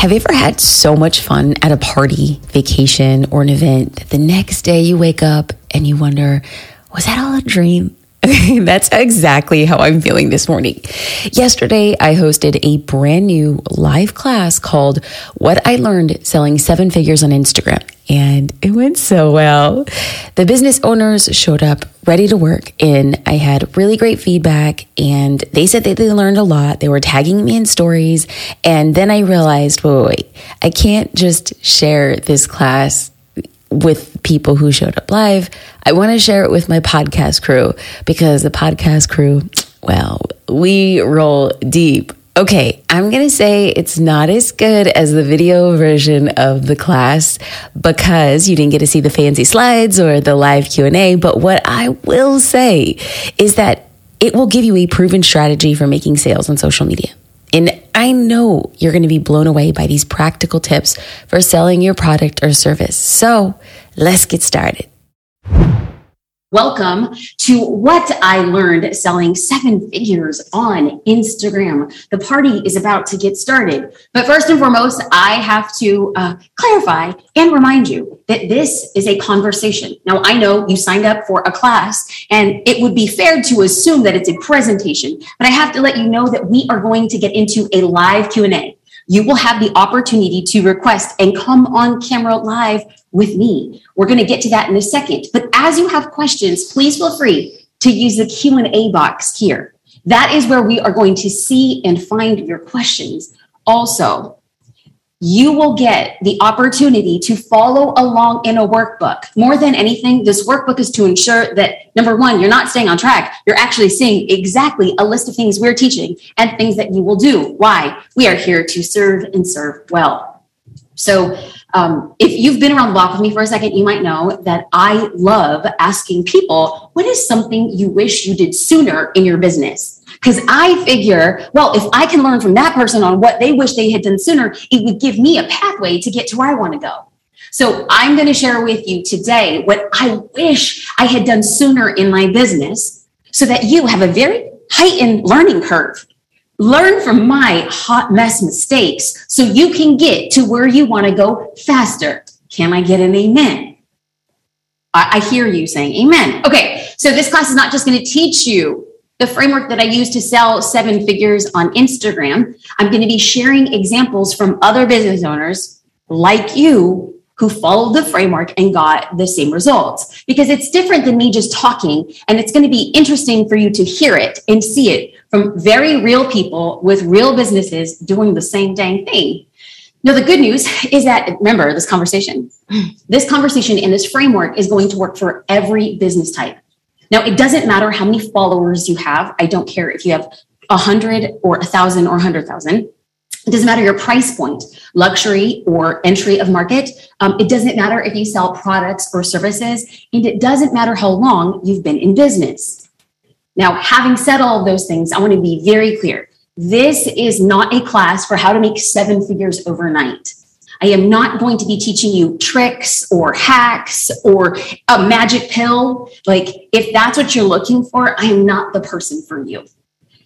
Have you ever had so much fun at a party, vacation, or an event that the next day you wake up and you wonder, was that all a dream? That's exactly how I'm feeling this morning. Yesterday, I hosted a brand new live class called What I Learned Selling Seven Figures on Instagram and it went so well. The business owners showed up ready to work, and I had really great feedback. And they said that they learned a lot. They were tagging me in stories. And then I realized, wait, wait, wait, I can't just share this class with people who showed up live. I want to share it with my podcast crew because the podcast crew, well, we roll deep Okay, I'm going to say it's not as good as the video version of the class because you didn't get to see the fancy slides or the live Q&A, but what I will say is that it will give you a proven strategy for making sales on social media. And I know you're going to be blown away by these practical tips for selling your product or service. So let's get started. Welcome to what I learned selling seven figures on Instagram. The party is about to get started. But first and foremost, I have to uh, clarify and remind you that this is a conversation. Now, I know you signed up for a class and it would be fair to assume that it's a presentation, but I have to let you know that we are going to get into a live Q&A you will have the opportunity to request and come on camera live with me. We're going to get to that in a second. But as you have questions, please feel free to use the Q&A box here. That is where we are going to see and find your questions. Also, you will get the opportunity to follow along in a workbook. More than anything, this workbook is to ensure that number one, you're not staying on track. You're actually seeing exactly a list of things we're teaching and things that you will do. Why? We are here to serve and serve well. So, um, if you've been around the block with me for a second, you might know that I love asking people, what is something you wish you did sooner in your business? Because I figure, well, if I can learn from that person on what they wish they had done sooner, it would give me a pathway to get to where I want to go. So I'm going to share with you today what I wish I had done sooner in my business so that you have a very heightened learning curve. Learn from my hot mess mistakes so you can get to where you want to go faster. Can I get an amen? I, hear you saying amen. Okay, so this class is not just going to teach you the framework that I use to sell seven figures on Instagram. I'm going to be sharing examples from other business owners like you who followed the framework and got the same results because it's different than me just talking and it's going to be interesting for you to hear it and see it from very real people with real businesses doing the same dang thing. Now, the good news is that, remember this conversation, this conversation and this framework is going to work for every business type. Now, it doesn't matter how many followers you have. I don't care if you have a hundred or a thousand or a hundred thousand. It doesn't matter your price point, luxury or entry of market. Um, it doesn't matter if you sell products or services, and it doesn't matter how long you've been in business. Now, having said all of those things, I want to be very clear. This is not a class for how to make seven figures overnight. I am not going to be teaching you tricks or hacks or a magic pill. Like, if that's what you're looking for, I am not the person for you.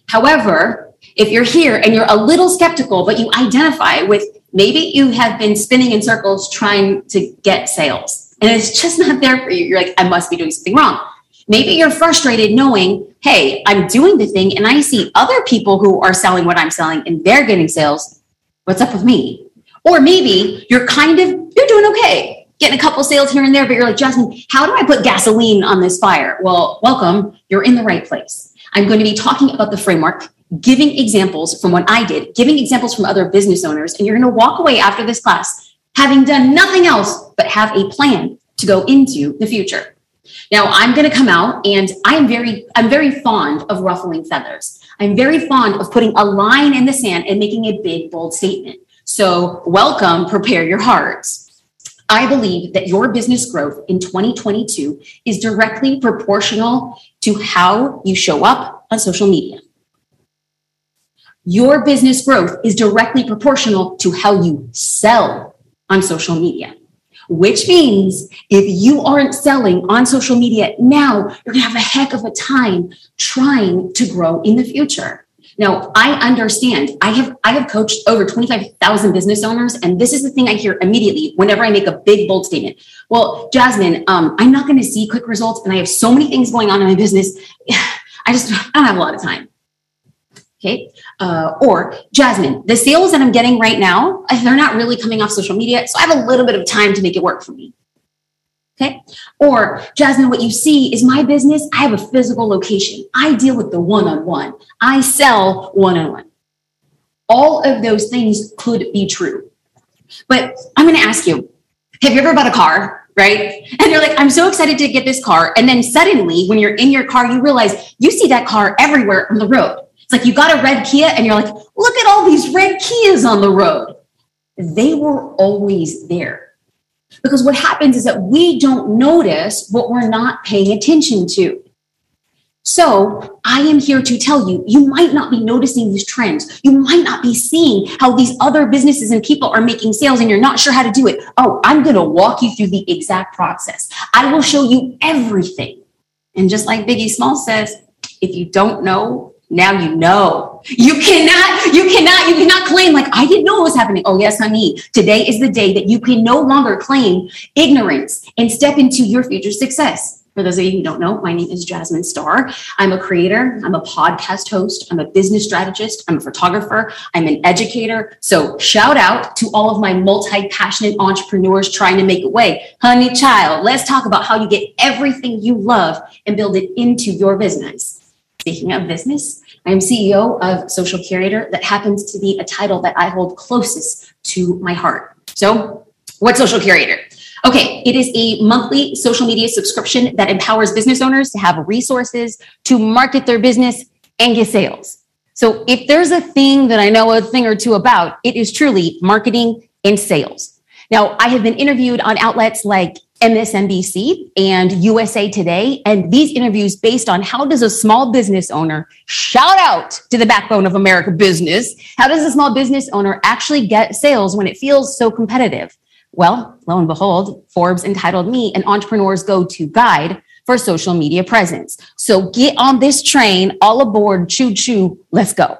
However, if you're here and you're a little skeptical, but you identify with maybe you have been spinning in circles trying to get sales and it's just not there for you, you're like, I must be doing something wrong. Maybe you're frustrated knowing, hey, I'm doing the thing and I see other people who are selling what I'm selling and they're getting sales. What's up with me? Or maybe you're kind of, you're doing okay, getting a couple sales here and there, but you're like, Jasmine, how do I put gasoline on this fire? Well, welcome. You're in the right place. I'm going to be talking about the framework, giving examples from what I did, giving examples from other business owners, and you're going to walk away after this class having done nothing else but have a plan to go into the future. Now, I'm going to come out and I'm very I'm very fond of ruffling feathers. I'm very fond of putting a line in the sand and making a big bold statement. So, welcome, prepare your hearts. I believe that your business growth in 2022 is directly proportional to how you show up on social media. Your business growth is directly proportional to how you sell on social media, which means if you aren't selling on social media now, you're going to have a heck of a time trying to grow in the future. Now, I understand. I have I have coached over 25,000 business owners and this is the thing I hear immediately whenever I make a big bold statement. Well, Jasmine, um, I'm not going to see quick results and I have so many things going on in my business. I just I don't have a lot of time. Okay. Uh, or Jasmine, the sales that I'm getting right now, they're not really coming off social media. So I have a little bit of time to make it work for me. Okay. Or Jasmine, what you see is my business. I have a physical location. I deal with the one on one. I sell one on one. All of those things could be true. But I'm going to ask you have you ever bought a car? Right. And you're like, I'm so excited to get this car. And then suddenly, when you're in your car, you realize you see that car everywhere on the road. It's like you got a red Kia and you're like, look at all these red Kias on the road. They were always there. Because what happens is that we don't notice what we're not paying attention to. So I am here to tell you, you might not be noticing these trends. You might not be seeing how these other businesses and people are making sales and you're not sure how to do it. Oh, I'm going to walk you through the exact process. I will show you everything. And just like Biggie Small says, if you don't know, now you know. You cannot, you cannot, you cannot claim like I didn't know what was happening. Oh, yes, honey. Today is the day that you can no longer claim ignorance and step into your future success. For those of you who don't know, my name is Jasmine Star. I'm a creator, I'm a podcast host, I'm a business strategist, I'm a photographer, I'm an educator. So shout out to all of my multi-passionate entrepreneurs trying to make a way. Honey child, let's talk about how you get everything you love and build it into your business. Speaking of business, I am CEO of Social Curator. That happens to be a title that I hold closest to my heart. So, what's Social Curator? Okay, it is a monthly social media subscription that empowers business owners to have resources to market their business and get sales. So, if there's a thing that I know a thing or two about, it is truly marketing and sales. Now, I have been interviewed on outlets like MSNBC and USA Today. And these interviews based on how does a small business owner shout out to the backbone of America business? How does a small business owner actually get sales when it feels so competitive? Well, lo and behold, Forbes entitled me an entrepreneur's go-to guide for social media presence. So get on this train, all aboard, choo choo, let's go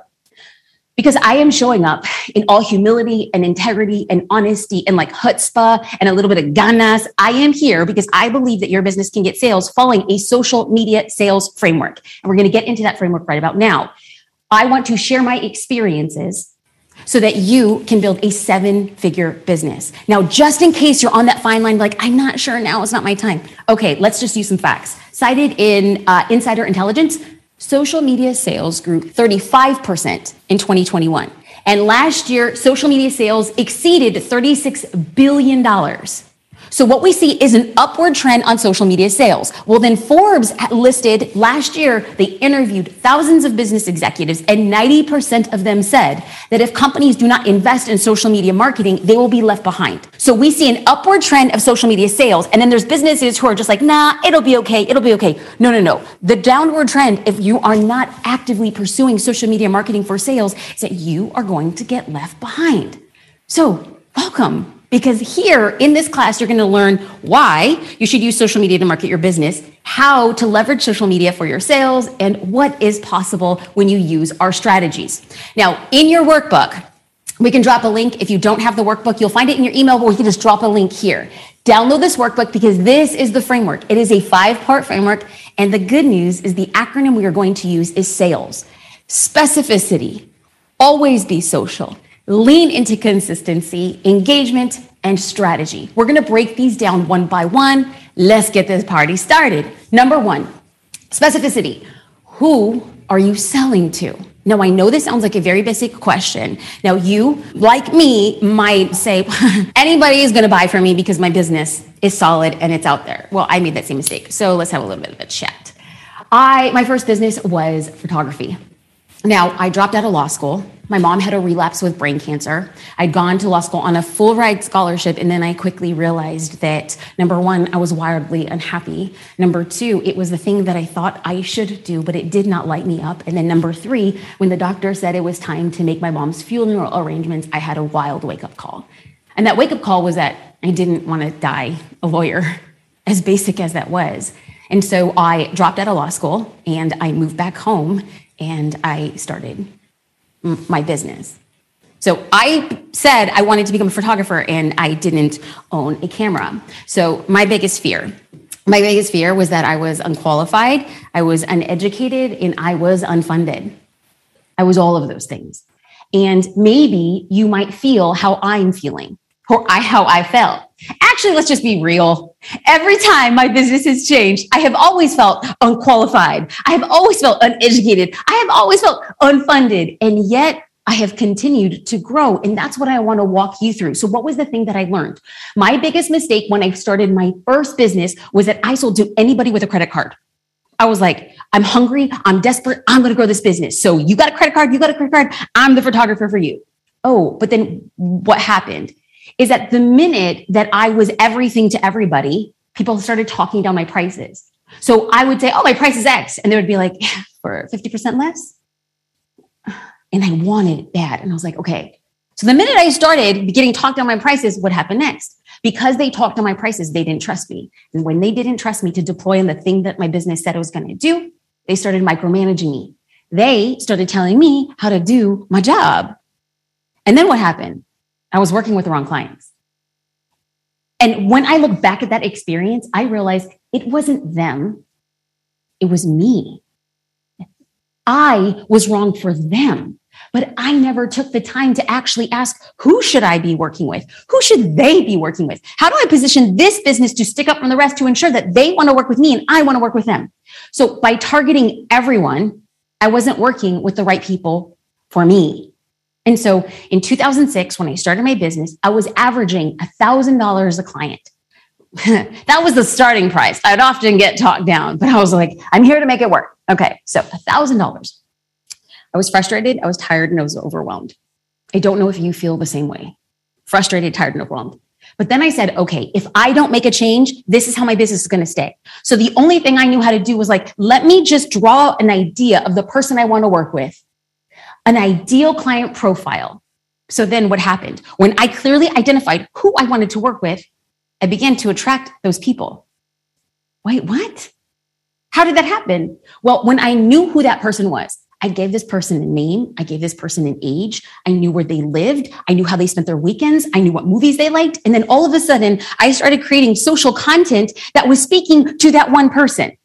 because I am showing up in all humility and integrity and honesty and like chutzpah and a little bit of ganas. I am here because I believe that your business can get sales following a social media sales framework. And we're going to get into that framework right about now. I want to share my experiences so that you can build a seven figure business. Now, just in case you're on that fine line, like, I'm not sure now, it's not my time. Okay, let's just use some facts. Cited in uh, Insider Intelligence, social media sales grew 35% in 2021. And last year, social media sales exceeded $36 billion. So what we see is an upward trend on social media sales. Well, then Forbes listed last year, they interviewed thousands of business executives and 90% of them said that if companies do not invest in social media marketing, they will be left behind. So we see an upward trend of social media sales. And then there's businesses who are just like, nah, it'll be okay. It'll be okay. No, no, no. The downward trend, if you are not actively pursuing social media marketing for sales, is that you are going to get left behind. So welcome because here in this class, you're going to learn why you should use social media to market your business, how to leverage social media for your sales, and what is possible when you use our strategies. Now, in your workbook, we can drop a link. If you don't have the workbook, you'll find it in your email, but we can just drop a link here. Download this workbook because this is the framework. It is a five part framework. And the good news is the acronym we are going to use is SALES. Specificity, always be social, lean into consistency, engagement, and strategy. We're gonna break these down one by one. Let's get this party started. Number one, specificity. Who are you selling to? Now, I know this sounds like a very basic question. Now, you, like me, might say, anybody is gonna buy from me because my business is solid and it's out there. Well, I made that same mistake. So let's have a little bit of a chat. I, my first business was photography. Now, I dropped out of law school. My mom had a relapse with brain cancer. I'd gone to law school on a full ride scholarship, and then I quickly realized that number one, I was wildly unhappy. Number two, it was the thing that I thought I should do, but it did not light me up. And then number three, when the doctor said it was time to make my mom's funeral arrangements, I had a wild wake up call. And that wake up call was that I didn't want to die a lawyer, as basic as that was. And so I dropped out of law school and I moved back home and I started my business. So I said I wanted to become a photographer and I didn't own a camera. So my biggest fear, my biggest fear was that I was unqualified, I was uneducated, and I was unfunded. I was all of those things. And maybe you might feel how I'm feeling or I, how I felt. Actually, let's just be real. Every time my business has changed, I have always felt unqualified. I have always felt uneducated. I have always felt unfunded. And yet I have continued to grow. And that's what I want to walk you through. So what was the thing that I learned? My biggest mistake when I started my first business was that I sold to anybody with a credit card. I was like, I'm hungry. I'm desperate. I'm going to grow this business. So you got a credit card. You got a credit card. I'm the photographer for you. Oh, but then what happened is that the minute that I was everything to everybody, people started talking down my prices. So I would say, Oh, my price is X. And they would be like, for 50% less. And I wanted bad. And I was like, okay. So the minute I started getting talked down my prices, what happened next? Because they talked down my prices, they didn't trust me. And when they didn't trust me to deploy in the thing that my business said I was going to do, they started micromanaging me. They started telling me how to do my job. And then what happened? I was working with the wrong clients. And when I look back at that experience, I realized it wasn't them, it was me. I was wrong for them. But I never took the time to actually ask, who should I be working with? Who should they be working with? How do I position this business to stick up from the rest to ensure that they want to work with me and I want to work with them? So by targeting everyone, I wasn't working with the right people for me. And so in 2006, when I started my business, I was averaging $1,000 a client. that was the starting price. I'd often get talked down, but I was like, I'm here to make it work. Okay, so $1,000. I was frustrated, I was tired, and I was overwhelmed. I don't know if you feel the same way frustrated, tired, and overwhelmed. But then I said, okay, if I don't make a change, this is how my business is going to stay. So the only thing I knew how to do was like, let me just draw an idea of the person I want to work with an ideal client profile. So then what happened? When I clearly identified who I wanted to work with, I began to attract those people. Wait, what? How did that happen? Well, when I knew who that person was, I gave this person a name. I gave this person an age. I knew where they lived. I knew how they spent their weekends. I knew what movies they liked. And then all of a sudden, I started creating social content that was speaking to that one person.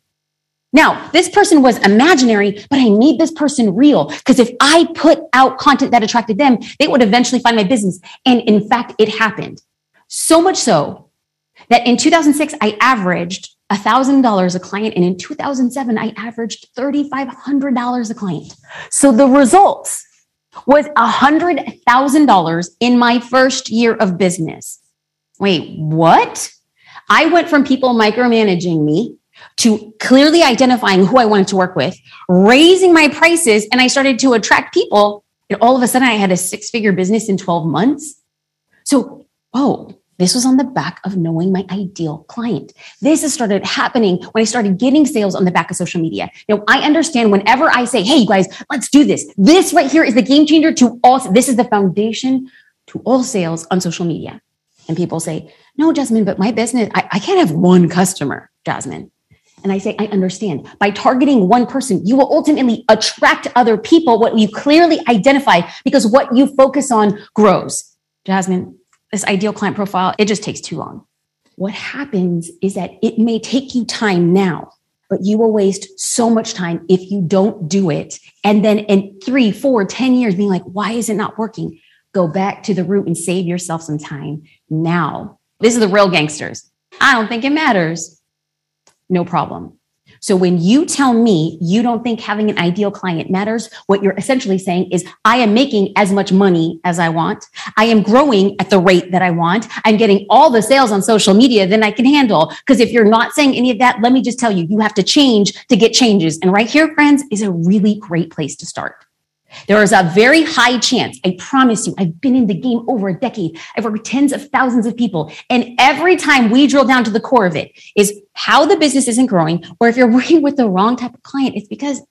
Now, this person was imaginary, but I made this person real because if I put out content that attracted them, they would eventually find my business. And in fact, it happened. So much so that in 2006, I averaged $1,000 a client. And in 2007, I averaged $3,500 a client. So the results was $100,000 in my first year of business. Wait, what? I went from people micromanaging me to clearly identifying who I wanted to work with, raising my prices, and I started to attract people. And all of a sudden, I had a six figure business in 12 months. So, oh, this was on the back of knowing my ideal client. This has started happening when I started getting sales on the back of social media. Now, I understand whenever I say, hey, you guys, let's do this. This right here is the game changer to all. This is the foundation to all sales on social media. And people say, no, Jasmine, but my business, I, I can't have one customer, Jasmine. And I say, I understand. By targeting one person, you will ultimately attract other people, what you clearly identify, because what you focus on grows. Jasmine, this ideal client profile, it just takes too long. What happens is that it may take you time now, but you will waste so much time if you don't do it. And then in three, four, ten years, being like, why is it not working? Go back to the root and save yourself some time now. This is the real gangsters. I don't think it matters no problem. So when you tell me you don't think having an ideal client matters, what you're essentially saying is I am making as much money as I want. I am growing at the rate that I want. I'm getting all the sales on social media than I can handle. Because if you're not saying any of that, let me just tell you, you have to change to get changes. And right here, friends, is a really great place to start. There is a very high chance, I promise you, I've been in the game over a decade. I've worked with tens of thousands of people. And every time we drill down to the core of it is how the business isn't growing, or if you're working with the wrong type of client, it's because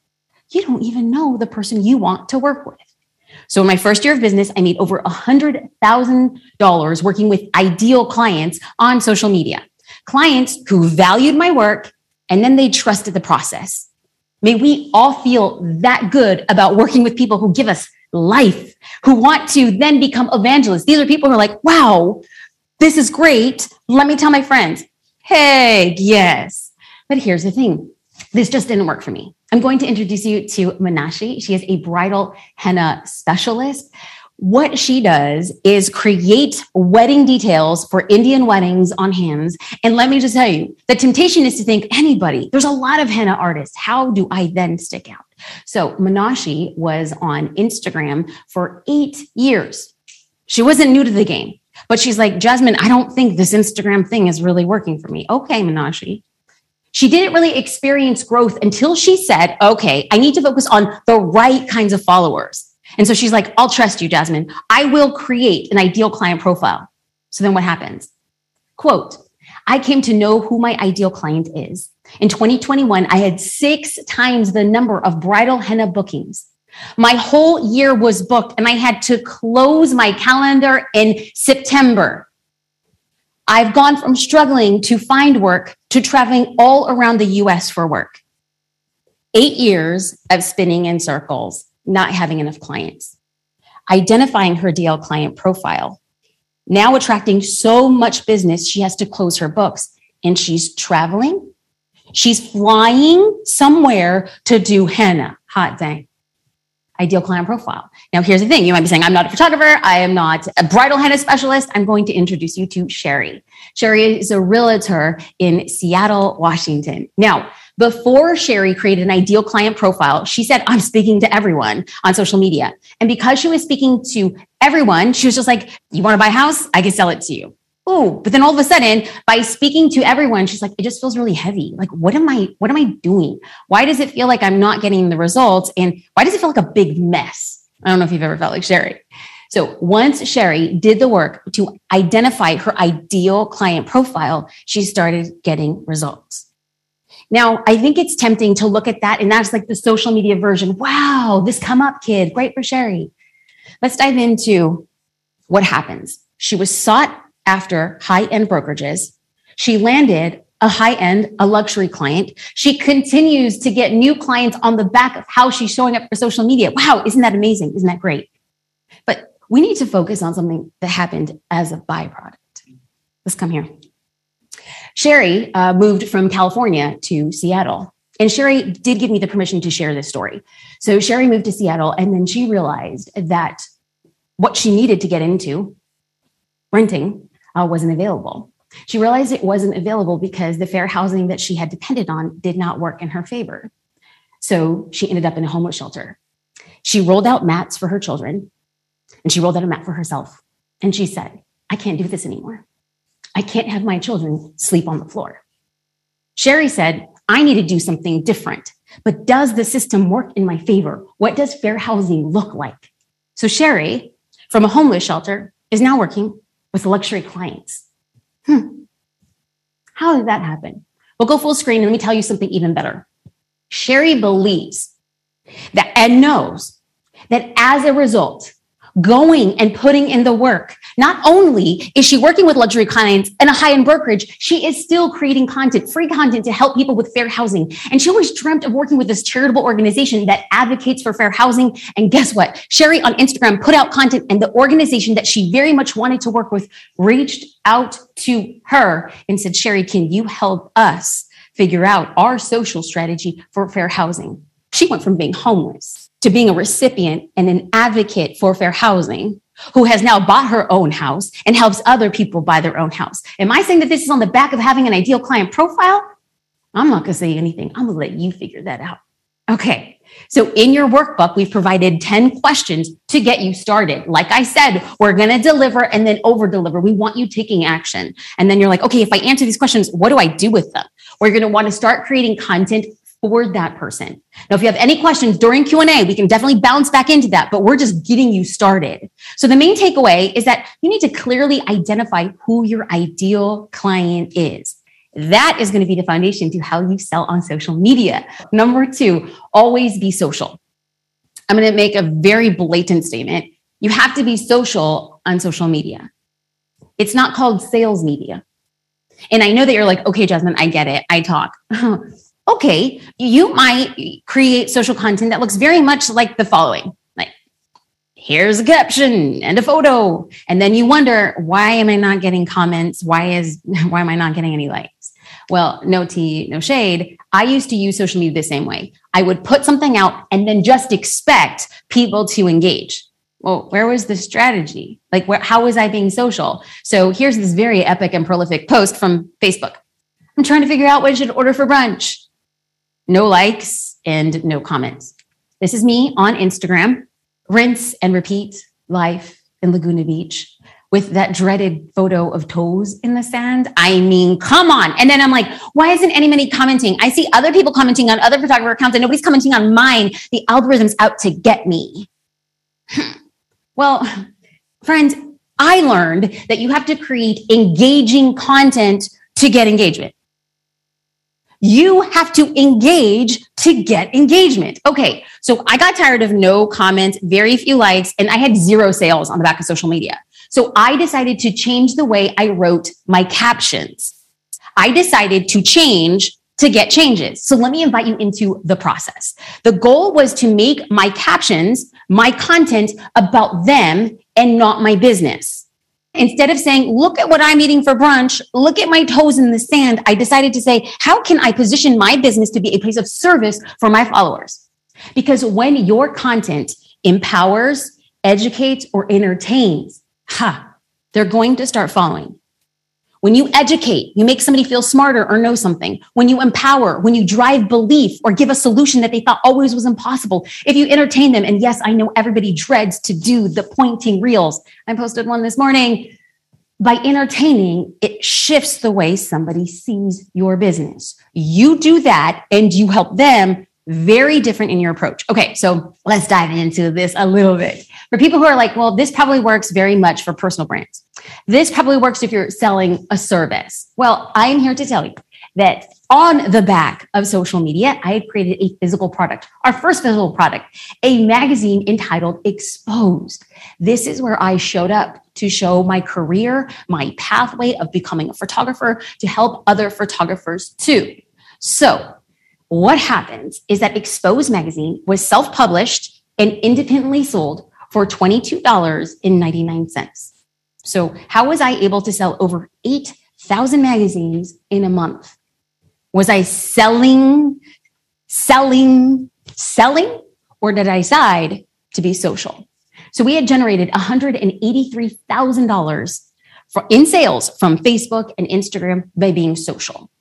you don't even know the person you want to work with. So in my first year of business, I made over a $100,000 working with ideal clients on social media. Clients who valued my work and then they trusted the process. May we all feel that good about working with people who give us life, who want to then become evangelists. These are people who are like, wow, this is great. Let me tell my friends. Hey, yes. But here's the thing this just didn't work for me. I'm going to introduce you to Manashi. She is a bridal henna specialist. What she does is create wedding details for Indian weddings on hands. And let me just tell you, the temptation is to think anybody, there's a lot of henna artists. How do I then stick out? So Manashi was on Instagram for eight years. She wasn't new to the game, but she's like, Jasmine, I don't think this Instagram thing is really working for me. Okay, Manashi. She didn't really experience growth until she said, okay, I need to focus on the right kinds of followers. And so she's like, I'll trust you, Jasmine. I will create an ideal client profile. So then what happens? Quote, I came to know who my ideal client is. In 2021, I had six times the number of bridal henna bookings. My whole year was booked and I had to close my calendar in September. I've gone from struggling to find work to traveling all around the US for work. Eight years of spinning in circles not having enough clients, identifying her ideal client profile, now attracting so much business, she has to close her books and she's traveling. She's flying somewhere to do henna. Hot dang. Ideal client profile. Now, here's the thing. You might be saying, I'm not a photographer. I am not a bridal henna specialist. I'm going to introduce you to Sherry. Sherry is a realtor in Seattle, Washington. Now, before Sherry created an ideal client profile, she said, I'm speaking to everyone on social media. And because she was speaking to everyone, she was just like, You want to buy a house? I can sell it to you. Oh, but then all of a sudden, by speaking to everyone, she's like, it just feels really heavy. Like, what am I, what am I doing? Why does it feel like I'm not getting the results? And why does it feel like a big mess? I don't know if you've ever felt like Sherry. So once Sherry did the work to identify her ideal client profile, she started getting results. Now, I think it's tempting to look at that and that's like the social media version. Wow, this come up kid, great for Sherry. Let's dive into what happens. She was sought after high end brokerages. She landed a high end, a luxury client. She continues to get new clients on the back of how she's showing up for social media. Wow, isn't that amazing? Isn't that great? But we need to focus on something that happened as a byproduct. Let's come here. Sherry uh, moved from California to Seattle. And Sherry did give me the permission to share this story. So Sherry moved to Seattle and then she realized that what she needed to get into, renting, uh, wasn't available. She realized it wasn't available because the fair housing that she had depended on did not work in her favor. So she ended up in a homeless shelter. She rolled out mats for her children and she rolled out a mat for herself. And she said, I can't do this anymore. I can't have my children sleep on the floor. Sherry said, I need to do something different. But does the system work in my favor? What does fair housing look like? So Sherry, from a homeless shelter, is now working with luxury clients. Hmm. How did that happen? We'll go full screen and let me tell you something even better. Sherry believes that and knows that as a result, going and putting in the work. Not only is she working with luxury clients and a high end brokerage, she is still creating content, free content to help people with fair housing. And she always dreamt of working with this charitable organization that advocates for fair housing. And guess what? Sherry on Instagram put out content and the organization that she very much wanted to work with reached out to her and said, Sherry, can you help us figure out our social strategy for fair housing? She went from being homeless to being a recipient and an advocate for fair housing who has now bought her own house and helps other people buy their own house. Am I saying that this is on the back of having an ideal client profile? I'm not going to say anything. I'm going to let you figure that out. Okay. So in your workbook, we've provided 10 questions to get you started. Like I said, we're going to deliver and then over deliver. We want you taking action. And then you're like, okay, if I answer these questions, what do I do with them? We're going to want to start creating content for that person. Now, if you have any questions during Q&A, we can definitely bounce back into that, but we're just getting you started. So the main takeaway is that you need to clearly identify who your ideal client is. That is going to be the foundation to how you sell on social media. Number two, always be social. I'm going to make a very blatant statement. You have to be social on social media. It's not called sales media. And I know that you're like, okay, Jasmine, I get it. I talk. okay, you might create social content that looks very much like the following. Like, here's a caption and a photo. And then you wonder, why am I not getting comments? Why is, why am I not getting any likes? Well, no tea, no shade. I used to use social media the same way. I would put something out and then just expect people to engage. Well, where was the strategy? Like, where, how was I being social? So here's this very epic and prolific post from Facebook. I'm trying to figure out what I should order for brunch. No likes and no comments. This is me on Instagram rinse and repeat life in Laguna Beach with that dreaded photo of toes in the sand. I mean, come on. And then I'm like, why isn't anybody commenting? I see other people commenting on other photographer accounts and nobody's commenting on mine. The algorithm's out to get me. Hmm. well, friends, I learned that you have to create engaging content to get engagement. You have to engage to get engagement. Okay. So I got tired of no comments, very few likes, and I had zero sales on the back of social media. So I decided to change the way I wrote my captions. I decided to change to get changes. So let me invite you into the process. The goal was to make my captions, my content about them and not my business. Instead of saying, look at what I'm eating for brunch, look at my toes in the sand, I decided to say, how can I position my business to be a place of service for my followers? Because when your content empowers, educates, or entertains, ha, they're going to start following. When you educate, you make somebody feel smarter or know something. When you empower, when you drive belief or give a solution that they thought always was impossible. If you entertain them, and yes, I know everybody dreads to do the pointing reels. I posted one this morning. By entertaining, it shifts the way somebody sees your business. You do that and you help them very different in your approach. Okay, so let's dive into this a little bit. For people who are like, well, this probably works very much for personal brands. This probably works if you're selling a service. Well, I am here to tell you that on the back of social media, I had created a physical product, our first physical product, a magazine entitled Exposed. This is where I showed up to show my career, my pathway of becoming a photographer to help other photographers too. So what happens is that Exposed magazine was self published and independently sold for $22.99. So, how was I able to sell over 8,000 magazines in a month? Was I selling, selling, selling, or did I decide to be social? So, we had generated $183,000 in sales from Facebook and Instagram by being social.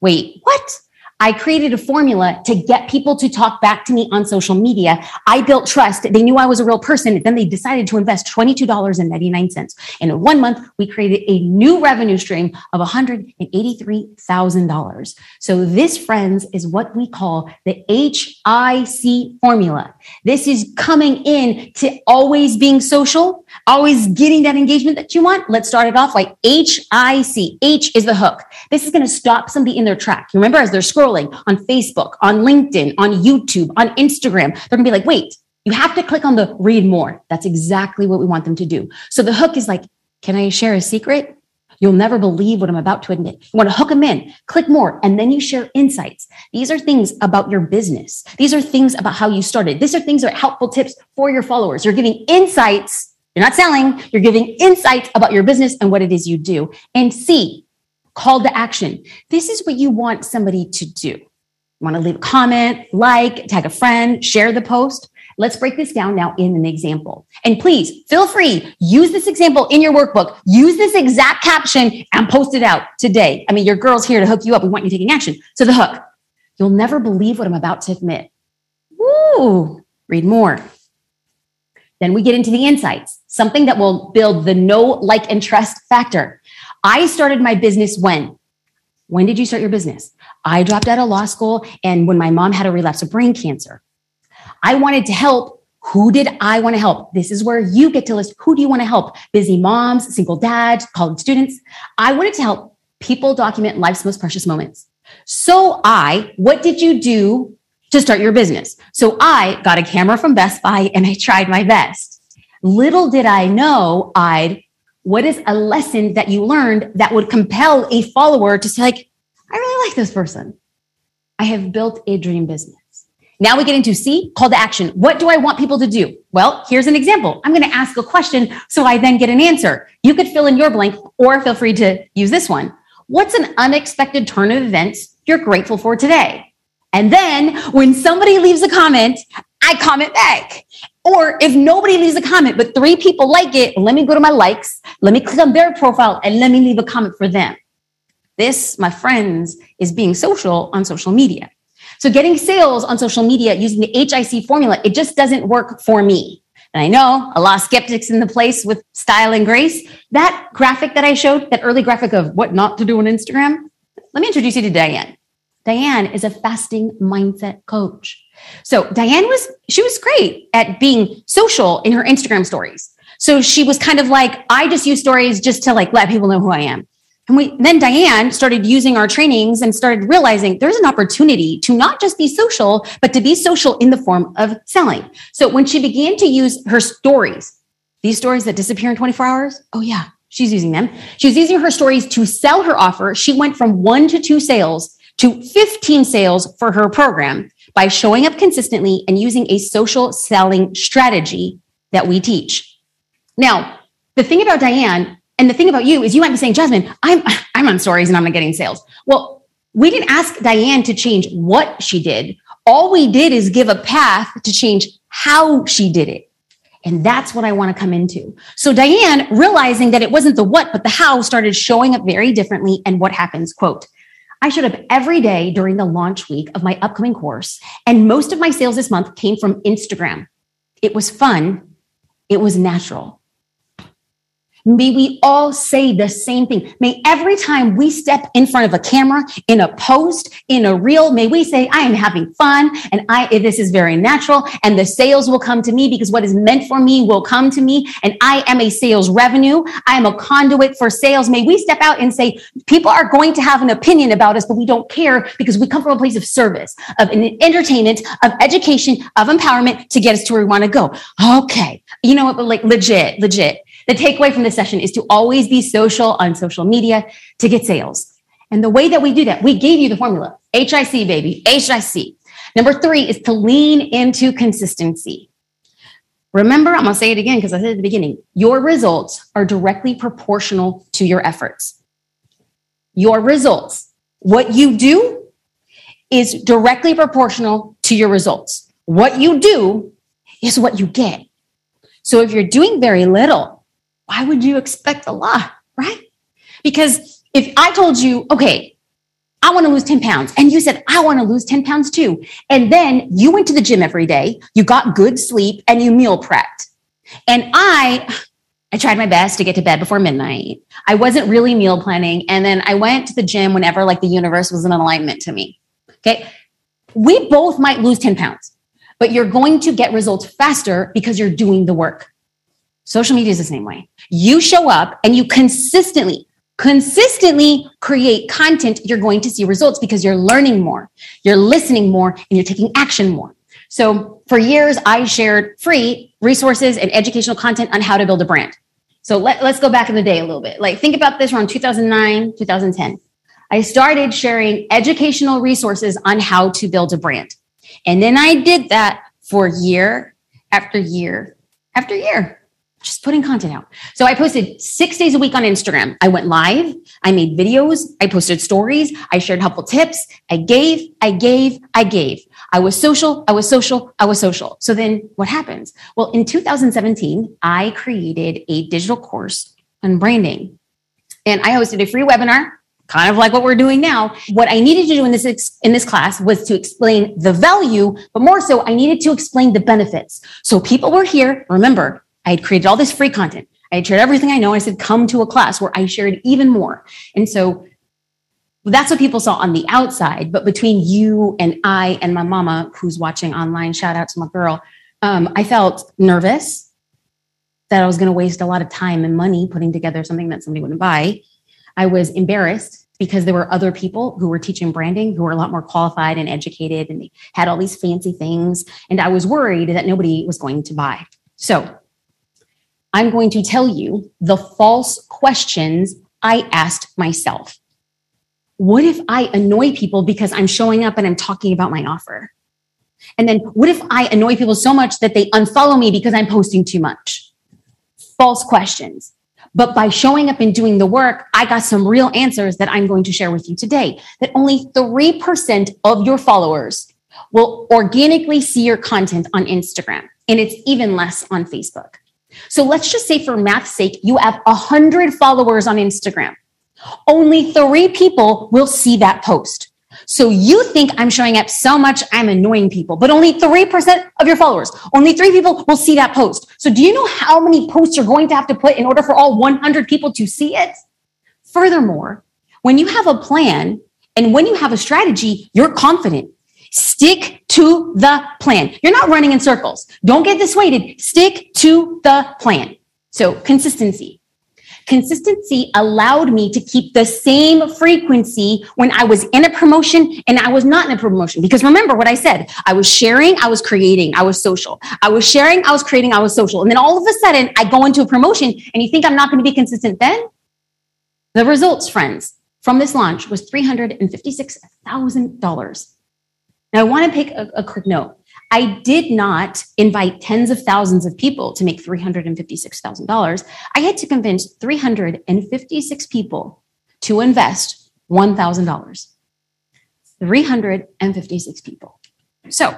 Wait, what? I created a formula to get people to talk back to me on social media. I built trust. They knew I was a real person. Then they decided to invest $22.99. And in one month, we created a new revenue stream of $183,000. So this, friends, is what we call the HIC formula. This is coming in to always being social, always getting that engagement that you want. Let's start it off like H I C. H is the hook. This is going to stop somebody in their track. You remember, as they're scrolling, on Facebook, on LinkedIn, on YouTube, on Instagram, they're gonna be like, wait, you have to click on the read more. That's exactly what we want them to do. So the hook is like, can I share a secret? You'll never believe what I'm about to admit. You want to hook them in, click more, and then you share insights. These are things about your business. These are things about how you started. These are things that are helpful tips for your followers. You're giving insights. You're not selling. You're giving insights about your business and what it is you do. And C, call to action. This is what you want somebody to do. You want to leave a comment, like, tag a friend, share the post. Let's break this down now in an example. And please feel free, use this example in your workbook, use this exact caption and post it out today. I mean, your girl's here to hook you up. We want you taking action. So the hook, you'll never believe what I'm about to admit. Woo, read more. Then we get into the insights, something that will build the know, like, and trust factor. I started my business when? When did you start your business? I dropped out of law school and when my mom had a relapse of brain cancer. I wanted to help. Who did I want to help? This is where you get to list who do you want to help? Busy moms, single dads, college students. I wanted to help people document life's most precious moments. So I, what did you do to start your business? So I got a camera from Best Buy and I tried my best. Little did I know I'd what is a lesson that you learned that would compel a follower to say like i really like this person i have built a dream business Now we get into C, call to action. What do I want people to do? Well, here's an example. I'm going to ask a question so I then get an answer. You could fill in your blank or feel free to use this one. What's an unexpected turn of events you're grateful for today? And then when somebody leaves a comment, I comment back. Or if nobody leaves a comment, but three people like it, let me go to my likes, let me click on their profile, and let me leave a comment for them. This, my friends, is being social on social media. So getting sales on social media using the HIC formula, it just doesn't work for me. And I know a lot of skeptics in the place with style and grace. That graphic that I showed, that early graphic of what not to do on Instagram, let me introduce you to Diane. Diane is a fasting mindset coach. So Diane was, she was great at being social in her Instagram stories. So she was kind of like, I just use stories just to like let people know who I am. And we then Diane started using our trainings and started realizing there's an opportunity to not just be social, but to be social in the form of selling. So when she began to use her stories, these stories that disappear in 24 hours, oh yeah, she's using them. She was using her stories to sell her offer. She went from one to two sales to 15 sales for her program by showing up consistently and using a social selling strategy that we teach. Now, the thing about Diane and the thing about you is you might be saying, Jasmine, I'm I'm on stories and I'm not getting sales. Well, we didn't ask Diane to change what she did. All we did is give a path to change how she did it. And that's what I want to come into. So Diane, realizing that it wasn't the what, but the how started showing up very differently. And what happens? Quote, I showed up every day during the launch week of my upcoming course. And most of my sales this month came from Instagram. It was fun. It was natural. May we all say the same thing. May every time we step in front of a camera, in a post, in a reel, may we say, I am having fun and I, this is very natural and the sales will come to me because what is meant for me will come to me. And I am a sales revenue. I am a conduit for sales. May we step out and say, people are going to have an opinion about us, but we don't care because we come from a place of service, of entertainment, of education, of empowerment to get us to where we want to go. Okay. You know what? But Like legit, legit the takeaway from this session is to always be social on social media to get sales. And the way that we do that, we gave you the formula HIC, baby, HIC. Number three is to lean into consistency. Remember, I'm going to say it again because I said at the beginning your results are directly proportional to your efforts. Your results, what you do is directly proportional to your results. What you do is what you get. So if you're doing very little, why would you expect a lot? Right? Because if I told you, okay, I want to lose 10 pounds. And you said, I want to lose 10 pounds too. And then you went to the gym every day, you got good sleep and you meal prepped. And I, I tried my best to get to bed before midnight. I wasn't really meal planning. And then I went to the gym whenever like the universe was in alignment to me. Okay. We both might lose 10 pounds, but you're going to get results faster because you're doing the work. Social media is the same way. You show up and you consistently, consistently create content, you're going to see results because you're learning more, you're listening more, and you're taking action more. So for years, I shared free resources and educational content on how to build a brand. So let, let's go back in the day a little bit. Like think about this around 2009, 2010. I started sharing educational resources on how to build a brand. And then I did that for year after year after year just putting content out. So I posted six days a week on Instagram. I went live. I made videos. I posted stories. I shared helpful tips. I gave, I gave, I gave. I was social. I was social. I was social. So then what happens? Well, in 2017, I created a digital course on branding and I hosted a free webinar kind of like what we're doing now. What I needed to do in this in this class was to explain the value, but more so I needed to explain the benefits. So people were here, remember, I had created all this free content. I had shared everything I know. I said, come to a class where I shared even more. And so that's what people saw on the outside. But between you and I and my mama, who's watching online, shout out to my girl, um, I felt nervous that I was going to waste a lot of time and money putting together something that somebody wouldn't buy. I was embarrassed because there were other people who were teaching branding who were a lot more qualified and educated and they had all these fancy things. And I was worried that nobody was going to buy. So I'm going to tell you the false questions I asked myself. What if I annoy people because I'm showing up and I'm talking about my offer? And then what if I annoy people so much that they unfollow me because I'm posting too much? False questions. But by showing up and doing the work, I got some real answers that I'm going to share with you today. That only 3% of your followers will organically see your content on Instagram, and it's even less on Facebook. So let's just say, for math's sake, you have 100 followers on Instagram. Only three people will see that post. So you think I'm showing up so much, I'm annoying people, but only 3% of your followers, only three people will see that post. So do you know how many posts you're going to have to put in order for all 100 people to see it? Furthermore, when you have a plan and when you have a strategy, you're confident. Stick to the plan. You're not running in circles. Don't get dissuaded. Stick to the plan. So consistency. Consistency allowed me to keep the same frequency when I was in a promotion and I was not in a promotion. Because remember what I said I was sharing, I was creating, I was social. I was sharing, I was creating, I was social. And then all of a sudden, I go into a promotion and you think I'm not going to be consistent then? The results, friends, from this launch was $356,000. Now, I want to take a, a quick note. I did not invite tens of thousands of people to make $356,000. I had to convince 356 people to invest $1,000. 356 people. So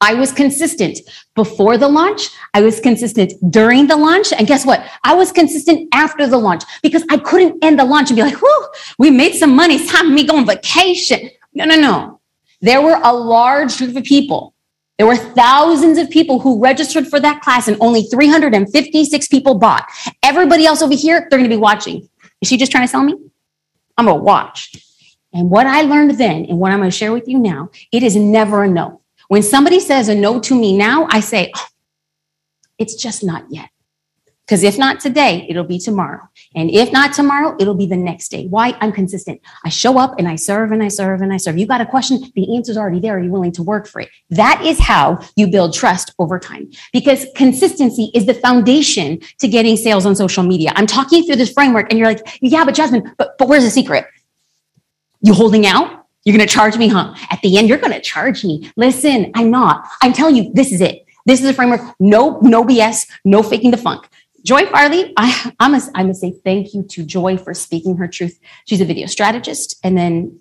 I was consistent before the launch. I was consistent during the launch. And guess what? I was consistent after the launch because I couldn't end the launch and be like, whoo, we made some money. It's time for me go on vacation. No, no, no. There were a large group of people there were thousands of people who registered for that class and only 356 people bought. Everybody else over here, they're going to be watching. Is she just trying to sell me? I'm going to watch. And what I learned then and what I'm going to share with you now, it is never a no. When somebody says a no to me now, I say, oh, it's just not yet. Because if not today, it'll be tomorrow. And if not tomorrow, it'll be the next day. Why? I'm consistent. I show up and I serve and I serve and I serve. You got a question? The answer's already there. Are you willing to work for it? That is how you build trust over time because consistency is the foundation to getting sales on social media. I'm talking through this framework and you're like, yeah, but Jasmine, but, but where's the secret? You holding out? You're going to charge me, huh? At the end, you're going to charge me. Listen, I'm not. I'm telling you, this is it. This is a framework. No, no BS, no faking the funk. Joy Farley, I, I, must, I must say thank you to Joy for speaking her truth. She's a video strategist. And then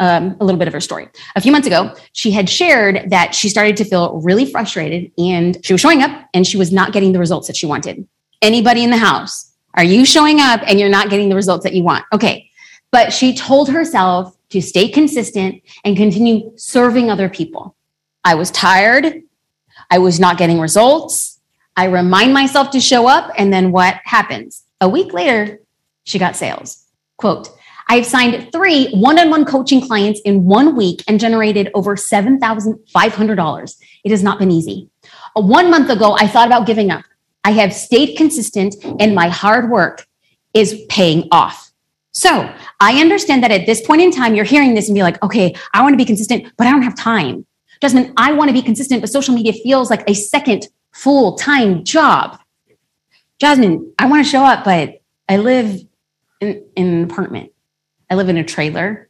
um, a little bit of her story. A few months ago, she had shared that she started to feel really frustrated and she was showing up and she was not getting the results that she wanted. Anybody in the house, are you showing up and you're not getting the results that you want? Okay. But she told herself to stay consistent and continue serving other people. I was tired. I was not getting results. I remind myself to show up. And then what happens? A week later, she got sales. Quote, I've signed three one on one coaching clients in one week and generated over $7,500. It has not been easy. One month ago, I thought about giving up. I have stayed consistent and my hard work is paying off. So I understand that at this point in time, you're hearing this and be like, okay, I want to be consistent, but I don't have time. Jasmine, I want to be consistent, but social media feels like a second full time job. Jasmine, I want to show up, but I live in, in an apartment. I live in a trailer.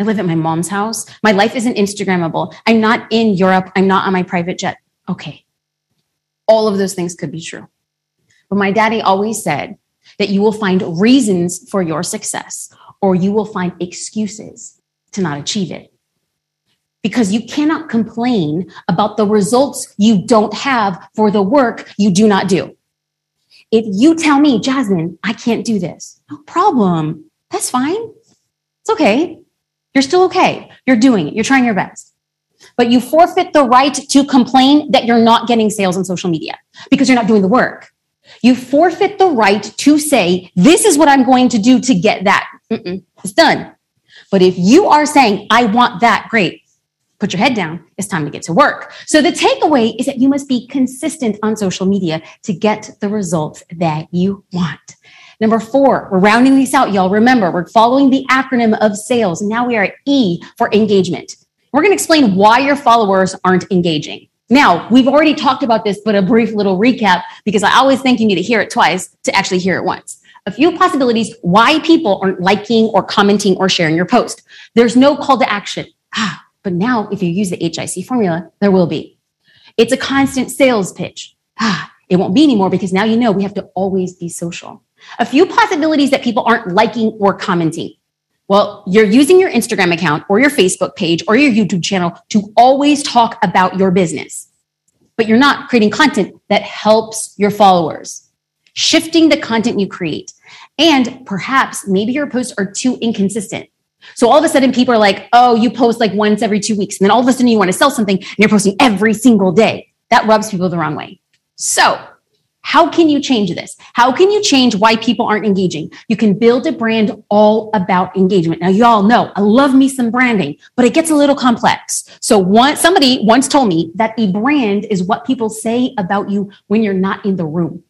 I live at my mom's house. My life isn't Instagrammable. I'm not in Europe. I'm not on my private jet. Okay. All of those things could be true. But my daddy always said that you will find reasons for your success or you will find excuses to not achieve it because you cannot complain about the results you don't have for the work you do not do. If you tell me, Jasmine, I can't do this, no problem. That's fine. It's okay. You're still okay. You're doing it. You're trying your best. But you forfeit the right to complain that you're not getting sales on social media because you're not doing the work. You forfeit the right to say, this is what I'm going to do to get that. Mm-mm, it's done. But if you are saying, I want that, great put your head down. It's time to get to work. So the takeaway is that you must be consistent on social media to get the results that you want. Number four, we're rounding these out, y'all. Remember, we're following the acronym of sales. Now we are at E for engagement. We're going to explain why your followers aren't engaging. Now, we've already talked about this, but a brief little recap because I always think you need to hear it twice to actually hear it once. A few possibilities why people aren't liking or commenting or sharing your post. There's no call to action. Ah, But now, if you use the HIC formula, there will be. It's a constant sales pitch. Ah, it won't be anymore because now you know we have to always be social. A few possibilities that people aren't liking or commenting. Well, you're using your Instagram account or your Facebook page or your YouTube channel to always talk about your business, but you're not creating content that helps your followers. Shifting the content you create. And perhaps maybe your posts are too inconsistent. So all of a sudden people are like, oh, you post like once every two weeks. And then all of a sudden you want to sell something and you're posting every single day. That rubs people the wrong way. So how can you change this? How can you change why people aren't engaging? You can build a brand all about engagement. Now, y'all know I love me some branding, but it gets a little complex. So, once somebody once told me that a brand is what people say about you when you're not in the room.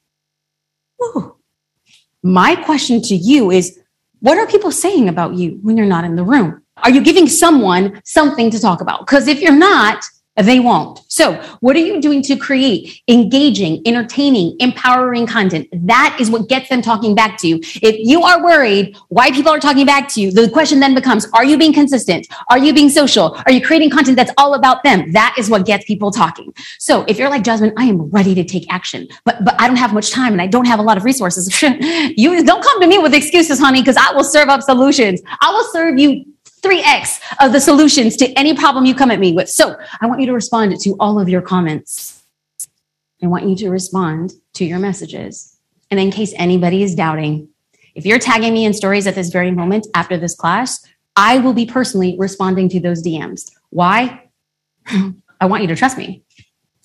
Whew. My question to you is what are people saying about you when you're not in the room? Are you giving someone something to talk about? Because if you're not, they won't. So, what are you doing to create engaging, entertaining, empowering content? That is what gets them talking back to you. If you are worried why people are talking back to you, the question then becomes Are you being consistent? Are you being social? Are you creating content that's all about them? That is what gets people talking. So, if you're like Jasmine, I am ready to take action, but, but I don't have much time and I don't have a lot of resources. you don't come to me with excuses, honey, because I will serve up solutions. I will serve you 3x of the solutions to any problem you come at me with. So I want you to respond to all of your comments. I want you to respond to your messages. And in case anybody is doubting, if you're tagging me in stories at this very moment after this class, I will be personally responding to those DMs. Why? I want you to trust me.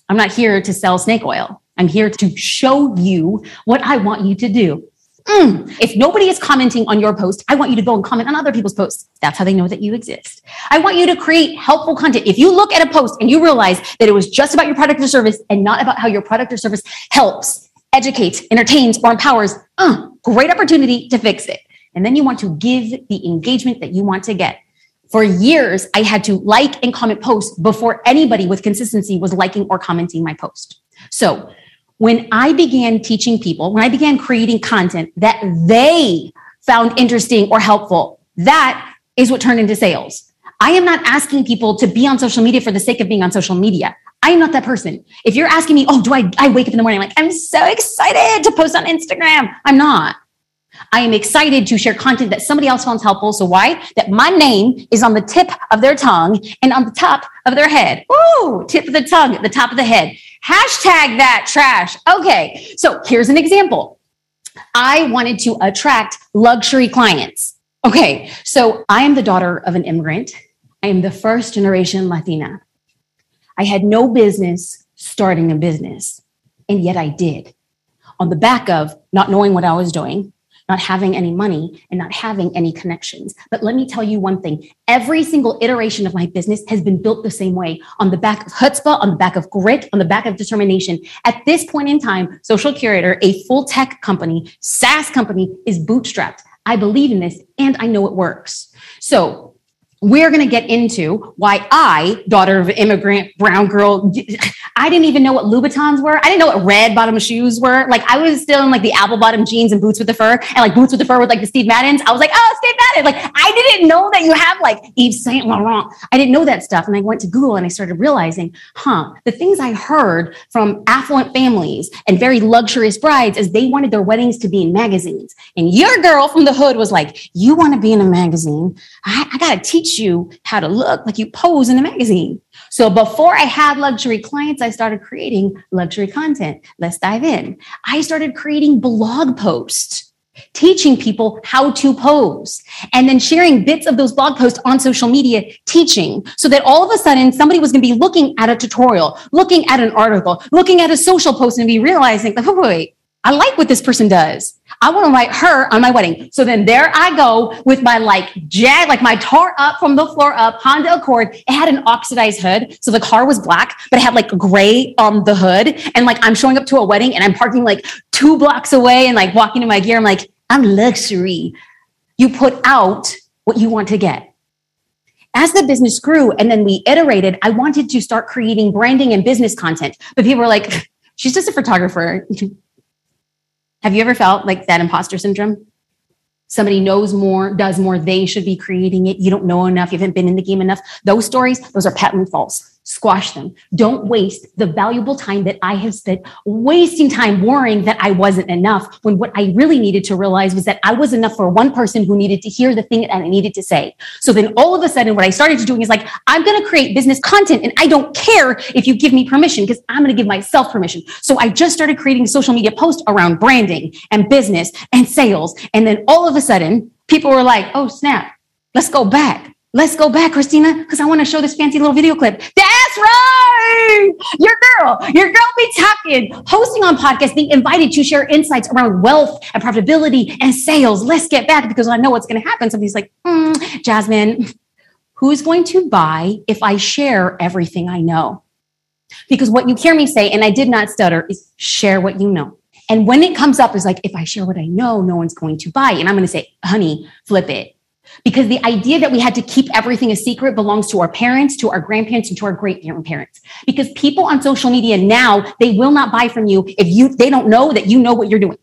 I'm not here to sell snake oil. I'm here to show you what I want you to do. Mm, if nobody is commenting on your post, I want you to go and comment on other people's posts. That's how they know that you exist. I want you to create helpful content. If you look at a post and you realize that it was just about your product or service and not about how your product or service helps, educates, entertains, or empowers, uh, great opportunity to fix it. And then you want to give the engagement that you want to get. For years, I had to like and comment posts before anybody with consistency was liking or commenting my post. So when I began teaching people, when I began creating content that they found interesting or helpful, that is what turned into sales. I am not asking people to be on social media for the sake of being on social media. I am not that person. If you're asking me, oh, do I, I wake up in the morning, like, I'm so excited to post on Instagram. I'm not. I am excited to share content that somebody else finds helpful. So why? That my name is on the tip of their tongue and on the top of their head. Ooh, tip of the tongue, the top of the head. Hashtag that trash. Okay. So here's an example. I wanted to attract luxury clients. Okay. So I am the daughter of an immigrant. I am the first generation Latina. I had no business starting a business, and yet I did on the back of not knowing what I was doing, not having any money and not having any connections. But let me tell you one thing every single iteration of my business has been built the same way on the back of chutzpah, on the back of grit, on the back of determination. At this point in time, Social Curator, a full tech company, SaaS company, is bootstrapped. I believe in this and I know it works. So we're going to get into why I, daughter of immigrant brown girl, I didn't even know what Louboutins were. I didn't know what red bottom shoes were. Like I was still in like the apple bottom jeans and boots with the fur and like boots with the fur with like the Steve Maddens. I was like, oh, Steve Madden. Like I didn't know that you have like Yves Saint Laurent. I didn't know that stuff. And I went to Google and I started realizing, huh, the things I heard from affluent families and very luxurious brides is they wanted their weddings to be in magazines. And your girl from the hood was like, you want to be in a magazine? I, I got to teach you how to look like you pose in a magazine. So before I had luxury clients, I started creating luxury content. Let's dive in. I started creating blog posts teaching people how to pose and then sharing bits of those blog posts on social media teaching so that all of a sudden somebody was going to be looking at a tutorial looking at an article looking at a social post and be realizing like, oh, wait I like what this person does. I want to write her on my wedding. So then there I go with my like jag, like my tar up from the floor up Honda Accord. It had an oxidized hood. So the car was black, but it had like gray on the hood. And like I'm showing up to a wedding and I'm parking like two blocks away and like walking to my gear. I'm like, I'm luxury. You put out what you want to get. As the business grew and then we iterated, I wanted to start creating branding and business content. But people were like, she's just a photographer. Have you ever felt like that imposter syndrome? somebody knows more, does more, they should be creating it. You don't know enough, you haven't been in the game enough. Those stories, those are patently false squash them. Don't waste the valuable time that I have spent wasting time worrying that I wasn't enough when what I really needed to realize was that I was enough for one person who needed to hear the thing that I needed to say. So then all of a sudden, what I started to doing is like, I'm going to create business content and I don't care if you give me permission because I'm going to give myself permission. So I just started creating social media posts around branding and business and sales. And then all of a sudden, people were like, oh, snap, let's go back. Let's go back, Christina, because I want to show this fancy little video clip. That's right. Your girl, your girl be talking, hosting on podcast, being invited to share insights around wealth and profitability and sales. Let's get back because I know what's going to happen. Somebody's like, mm, Jasmine, who's going to buy if I share everything I know? Because what you hear me say, and I did not stutter, is share what you know. And when it comes up, is like, if I share what I know, no one's going to buy. And I'm going to say, honey, flip it because the idea that we had to keep everything a secret belongs to our parents, to our grandparents, and to our great grandparents. Because people on social media now, they will not buy from you if you, they don't know that you know what you're doing.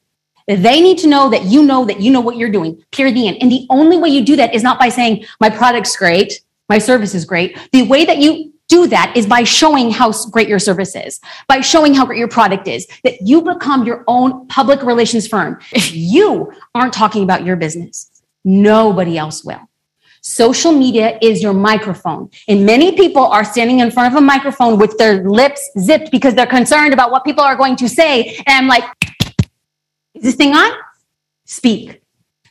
They need to know that you know that you know what you're doing, period, the end. And the only way you do that is not by saying, my product's great, my service is great. The way that you do that is by showing how great your service is, by showing how great your product is, that you become your own public relations firm. If you aren't talking about your business, Nobody else will. Social media is your microphone. And many people are standing in front of a microphone with their lips zipped because they're concerned about what people are going to say. And I'm like, is this thing on? Speak.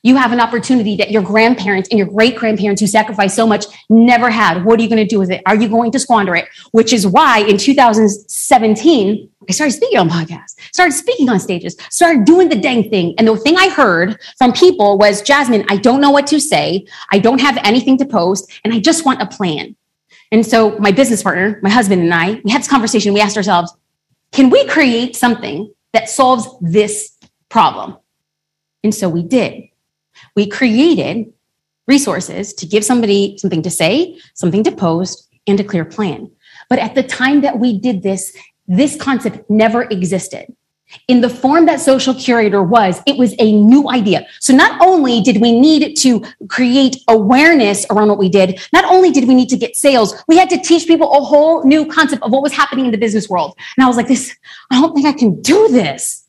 You have an opportunity that your grandparents and your great grandparents who sacrificed so much never had. What are you going to do with it? Are you going to squander it? Which is why in 2017, I started speaking on podcasts, started speaking on stages, started doing the dang thing. And the thing I heard from people was, Jasmine, I don't know what to say. I don't have anything to post and I just want a plan. And so my business partner, my husband and I, we had this conversation. We asked ourselves, can we create something that solves this problem? And so we did we created resources to give somebody something to say, something to post, and a clear plan. But at the time that we did this, this concept never existed. In the form that social curator was, it was a new idea. So not only did we need to create awareness around what we did, not only did we need to get sales, we had to teach people a whole new concept of what was happening in the business world. And I was like, this, I don't think I can do this.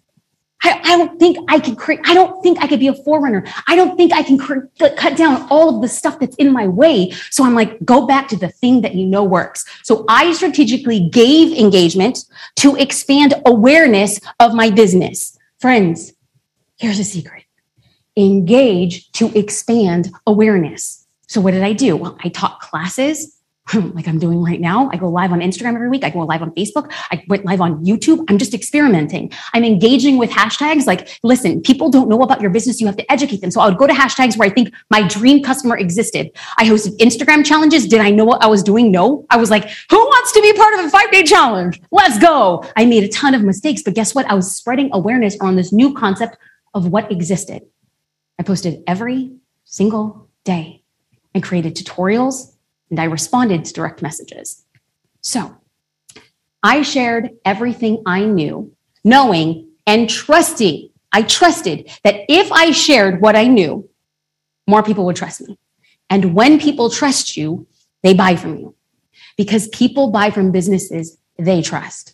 I, I, don't think I could create, I don't think I could be a forerunner. I don't think I can cut down all of the stuff that's in my way. So I'm like, go back to the thing that you know works. So I strategically gave engagement to expand awareness of my business. Friends, here's a secret engage to expand awareness. So what did I do? Well, I taught classes like I'm doing right now. I go live on Instagram every week. I go live on Facebook. I went live on YouTube. I'm just experimenting. I'm engaging with hashtags. Like, listen, people don't know about your business. You have to educate them. So I would go to hashtags where I think my dream customer existed. I hosted Instagram challenges. Did I know what I was doing? No. I was like, who wants to be part of a five day challenge? Let's go. I made a ton of mistakes, but guess what? I was spreading awareness around this new concept of what existed. I posted every single day and created tutorials and I responded to direct messages. So I shared everything I knew, knowing and trusting. I trusted that if I shared what I knew, more people would trust me. And when people trust you, they buy from you because people buy from businesses they trust.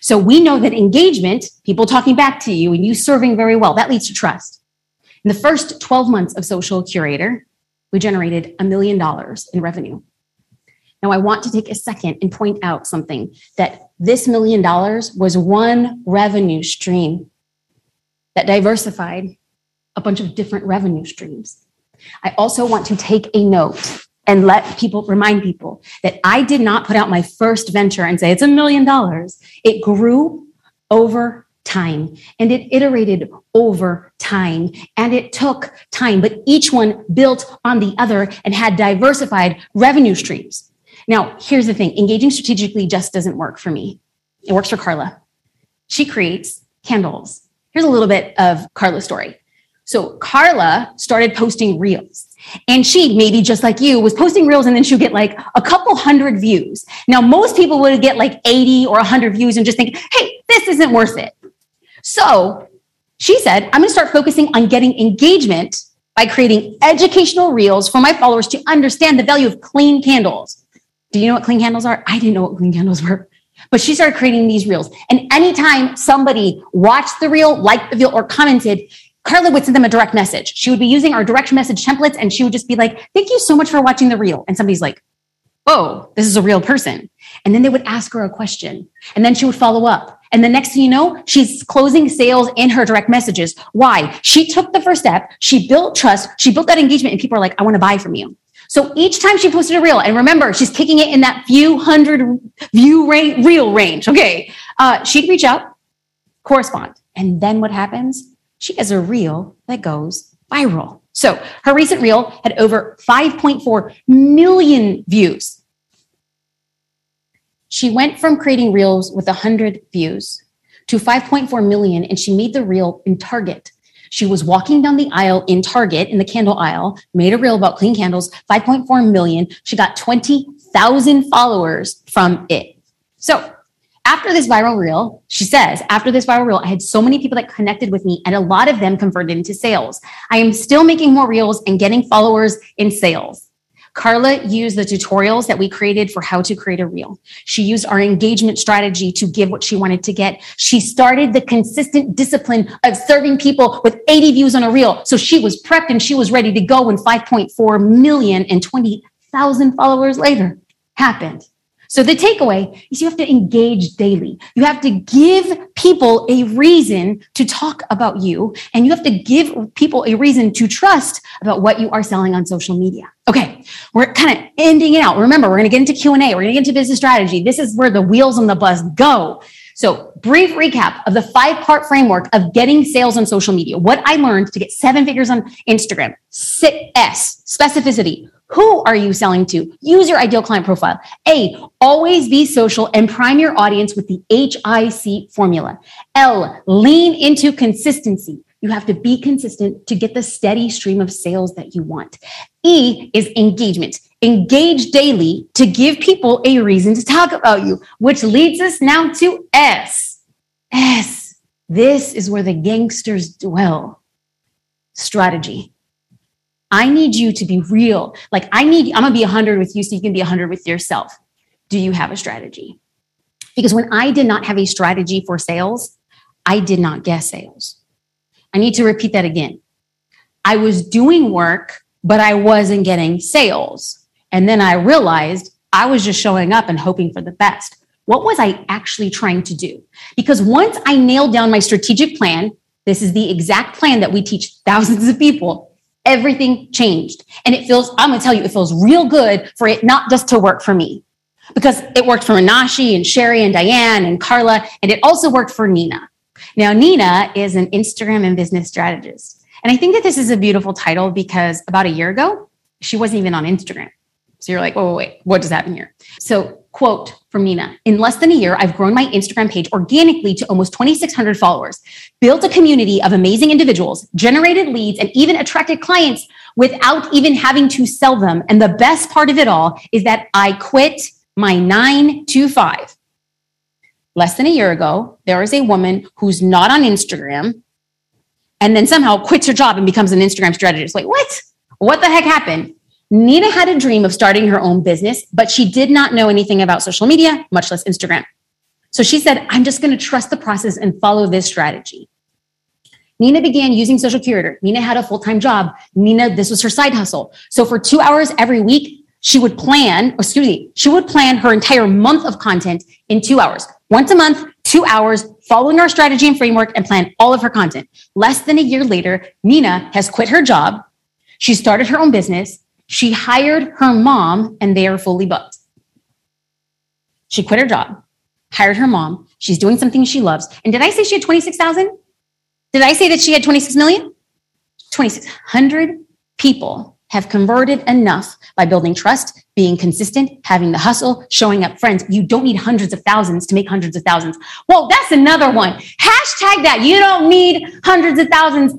So we know that engagement, people talking back to you and you serving very well, that leads to trust. In the first 12 months of Social Curator, we generated a million dollars in revenue. Now, I want to take a second and point out something that this million dollars was one revenue stream that diversified a bunch of different revenue streams. I also want to take a note and let people remind people that I did not put out my first venture and say it's a million dollars. It grew over time and it iterated over time and it took time, but each one built on the other and had diversified revenue streams. Now, here's the thing engaging strategically just doesn't work for me. It works for Carla. She creates candles. Here's a little bit of Carla's story. So, Carla started posting reels. And she, maybe just like you, was posting reels and then she'd get like a couple hundred views. Now, most people would get like 80 or 100 views and just think, hey, this isn't worth it. So she said, I'm going to start focusing on getting engagement by creating educational reels for my followers to understand the value of clean candles. Do you know what clean candles are? I didn't know what clean candles were. But she started creating these reels. And anytime somebody watched the reel, liked the reel, or commented, Carla would send them a direct message. She would be using our direct message templates and she would just be like, Thank you so much for watching the reel. And somebody's like, Oh, this is a real person. And then they would ask her a question and then she would follow up. And the next thing you know, she's closing sales in her direct messages. Why? She took the first step. She built trust. She built that engagement and people are like, I want to buy from you. So each time she posted a reel, and remember, she's kicking it in that few hundred view rate, reel range. Okay. Uh, she'd reach out, correspond. And then what happens? She has a reel that goes viral. So her recent reel had over 5.4 million views. She went from creating reels with 100 views to 5.4 million, and she made the reel in Target. She was walking down the aisle in Target in the candle aisle, made a reel about clean candles, 5.4 million. She got 20,000 followers from it. So after this viral reel, she says, after this viral reel, I had so many people that connected with me and a lot of them converted into sales. I am still making more reels and getting followers in sales. Carla used the tutorials that we created for how to create a reel. She used our engagement strategy to give what she wanted to get. She started the consistent discipline of serving people with 80 views on a reel. So she was prepped and she was ready to go when 5.4 million and 20,000 followers later happened. So the takeaway is you have to engage daily. You have to give people a reason to talk about you and you have to give people a reason to trust about what you are selling on social media. Okay. We're kind of ending it out. Remember, we're going to get into Q&A. We're going to get into business strategy. This is where the wheels on the bus go. So brief recap of the five part framework of getting sales on social media. What I learned to get seven figures on Instagram. Sit S, specificity. Who are you selling to? Use your ideal client profile. A, always be social and prime your audience with the HIC formula. L, lean into consistency. You have to be consistent to get the steady stream of sales that you want. E is engagement. Engage daily to give people a reason to talk about you, which leads us now to S. S. This is where the gangsters dwell. Strategy. I need you to be real. Like, I need, I'm gonna be 100 with you so you can be 100 with yourself. Do you have a strategy? Because when I did not have a strategy for sales, I did not get sales. I need to repeat that again. I was doing work, but I wasn't getting sales. And then I realized I was just showing up and hoping for the best. What was I actually trying to do? Because once I nailed down my strategic plan, this is the exact plan that we teach thousands of people everything changed. And it feels, I'm going to tell you, it feels real good for it not just to work for me because it worked for Minashi and Sherry and Diane and Carla, and it also worked for Nina. Now, Nina is an Instagram and business strategist. And I think that this is a beautiful title because about a year ago, she wasn't even on Instagram. So you're like, wait, wait, wait, what does happen here? So, quote from Nina In less than a year, I've grown my Instagram page organically to almost 2,600 followers, built a community of amazing individuals, generated leads, and even attracted clients without even having to sell them. And the best part of it all is that I quit my nine to five. Less than a year ago, there is a woman who's not on Instagram and then somehow quits her job and becomes an Instagram strategist. Like, what? What the heck happened? Nina had a dream of starting her own business, but she did not know anything about social media, much less Instagram. So she said, I'm just going to trust the process and follow this strategy. Nina began using Social Curator. Nina had a full time job. Nina, this was her side hustle. So for two hours every week, she would plan, excuse me, she would plan her entire month of content in two hours. Once a month, two hours, following our strategy and framework and plan all of her content. Less than a year later, Nina has quit her job. She started her own business she hired her mom and they are fully booked. She quit her job, hired her mom. She's doing something she loves. And did I say she had 26,000? Did I say that she had 26 million? 2,600 people have converted enough by building trust, being consistent, having the hustle, showing up friends. You don't need hundreds of thousands to make hundreds of thousands. Well, that's another one. Hashtag that. You don't need hundreds of thousands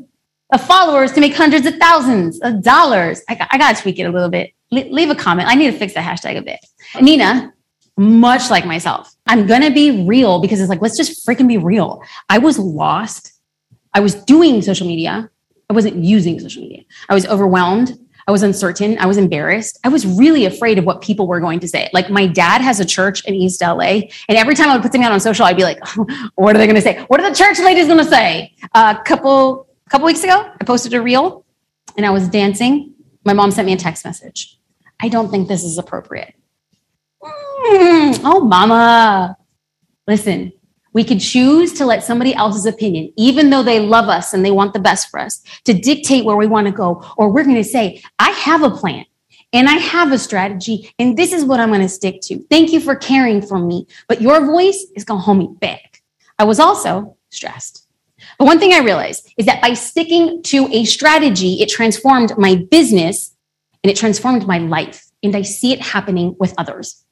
of followers to make hundreds of thousands of dollars. I, I got to tweak it a little bit. Le- leave a comment. I need to fix the hashtag a bit. Nina, much like myself, I'm going to be real because it's like, let's just freaking be real. I was lost. I was doing social media. I wasn't using social media. I was overwhelmed. I was uncertain. I was embarrassed. I was really afraid of what people were going to say. Like my dad has a church in East LA, and every time I would put something out on social, I'd be like, "What are they going to say? What are the church ladies going to say?" A couple couple weeks ago, I posted a reel, and I was dancing. My mom sent me a text message. I don't think this is appropriate. Mm, oh, mama, listen. We could choose to let somebody else's opinion, even though they love us and they want the best for us, to dictate where we want to go. Or we're going to say, I have a plan and I have a strategy, and this is what I'm going to stick to. Thank you for caring for me, but your voice is going to hold me back. I was also stressed. But one thing I realized is that by sticking to a strategy, it transformed my business and it transformed my life. And I see it happening with others.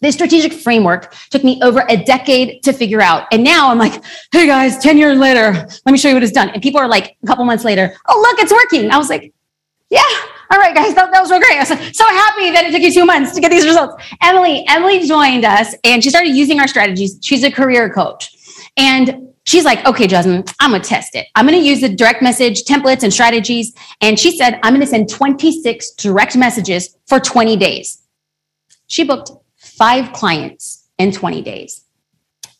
This strategic framework took me over a decade to figure out. And now I'm like, hey guys, 10 years later, let me show you what it's done. And people are like, a couple months later, oh, look, it's working. I was like, yeah, all right, guys, that, that was real great. I was so happy that it took you two months to get these results. Emily, Emily joined us and she started using our strategies. She's a career coach. And she's like, okay, Jasmine, I'm going to test it. I'm going to use the direct message templates and strategies. And she said, I'm going to send 26 direct messages for 20 days. She booked five clients in 20 days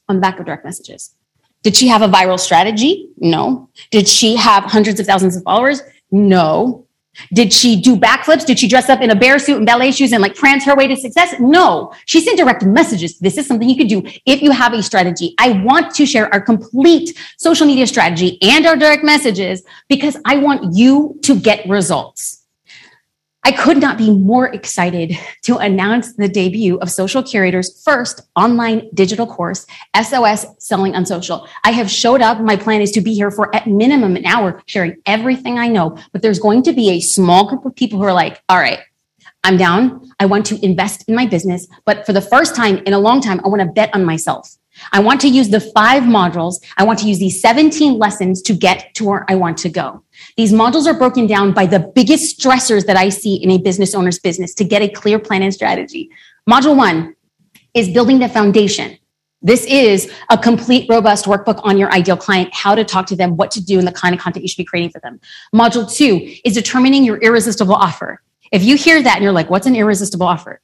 on the back of direct messages. Did she have a viral strategy? No. Did she have hundreds of thousands of followers? No. Did she do backflips? Did she dress up in a bear suit and ballet shoes and like prance her way to success? No. She sent direct messages. This is something you could do if you have a strategy. I want to share our complete social media strategy and our direct messages because I want you to get results. I could not be more excited to announce the debut of Social Curator's first online digital course, SOS Selling on Social. I have showed up. My plan is to be here for at minimum an hour, sharing everything I know. But there's going to be a small group of people who are like, all right, I'm down. I want to invest in my business. But for the first time in a long time, I want to bet on myself. I want to use the five modules. I want to use these 17 lessons to get to where I want to go. These modules are broken down by the biggest stressors that I see in a business owner's business to get a clear plan and strategy. Module one is building the foundation. This is a complete, robust workbook on your ideal client, how to talk to them, what to do, and the kind of content you should be creating for them. Module two is determining your irresistible offer. If you hear that and you're like, what's an irresistible offer?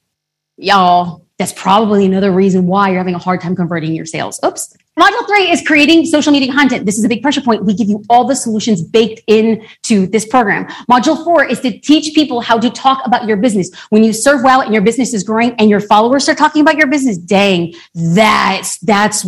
Y'all, that's probably another reason why you're having a hard time converting your sales. Oops. Module three is creating social media content. This is a big pressure point. We give you all the solutions baked into this program. Module four is to teach people how to talk about your business. When you serve well and your business is growing and your followers are talking about your business, dang, that's, that's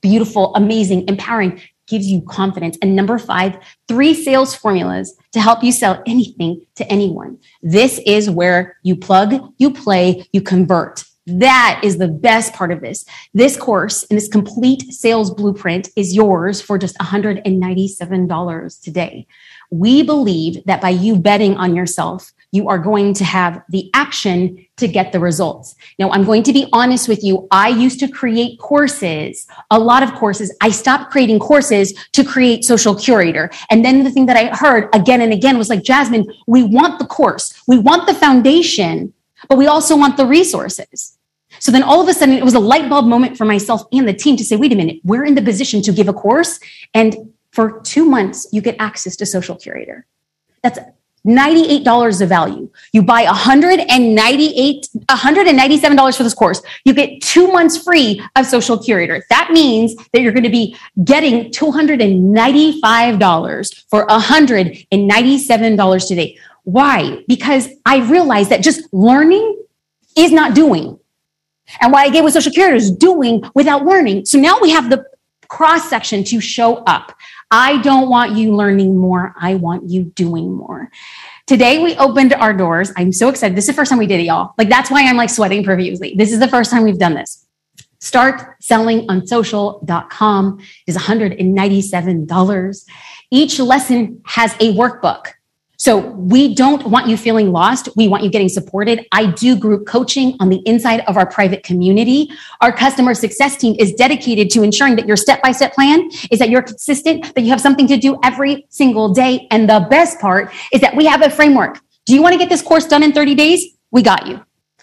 beautiful, amazing, empowering, gives you confidence. And number five, three sales formulas to help you sell anything to anyone. This is where you plug, you play, you convert. That is the best part of this. This course and this complete sales blueprint is yours for just $197 today. We believe that by you betting on yourself, you are going to have the action to get the results. Now, I'm going to be honest with you. I used to create courses, a lot of courses. I stopped creating courses to create social curator. And then the thing that I heard again and again was like, Jasmine, we want the course. We want the foundation, but we also want the resources. So then all of a sudden it was a light bulb moment for myself and the team to say, wait a minute, we're in the position to give a course. And for two months, you get access to Social Curator. That's $98 of value. You buy $198, $197 for this course. You get two months free of Social Curator. That means that you're going to be getting $295 for $197 today. Why? Because I realized that just learning is not doing. And what I gave with Social Curator is doing without learning. So now we have the cross section to show up. I don't want you learning more. I want you doing more. Today we opened our doors. I'm so excited. This is the first time we did it, y'all. Like that's why I'm like sweating profusely. This is the first time we've done this. Start selling on social.com is $197. Each lesson has a workbook. So we don't want you feeling lost. We want you getting supported. I do group coaching on the inside of our private community. Our customer success team is dedicated to ensuring that your step by step plan is that you're consistent, that you have something to do every single day. And the best part is that we have a framework. Do you want to get this course done in 30 days? We got you.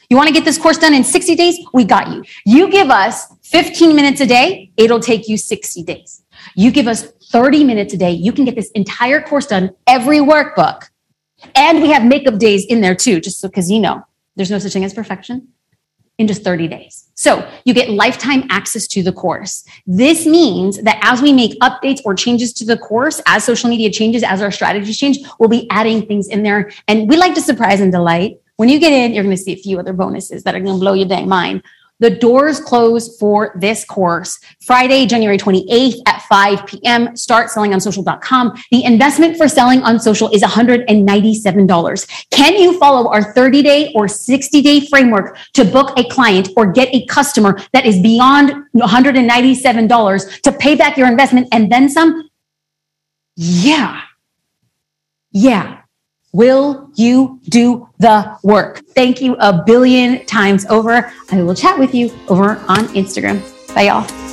You want to get this course done in 60 days? We got you. You give us 15 minutes a day, it'll take you 60 days. You give us 30 minutes a day. You can get this entire course done, every workbook. And we have makeup days in there too, just so because you know there's no such thing as perfection in just 30 days. So you get lifetime access to the course. This means that as we make updates or changes to the course, as social media changes, as our strategies change, we'll be adding things in there. And we like to surprise and delight. When you get in, you're going to see a few other bonuses that are going to blow your dang mind. The doors close for this course Friday, January 28th at 5 p.m. Start selling on social.com. The investment for selling on social is $197. Can you follow our 30 day or 60 day framework to book a client or get a customer that is beyond $197 to pay back your investment and then some? Yeah. Yeah. Will you do the work? Thank you a billion times over. I will chat with you over on Instagram. Bye, y'all.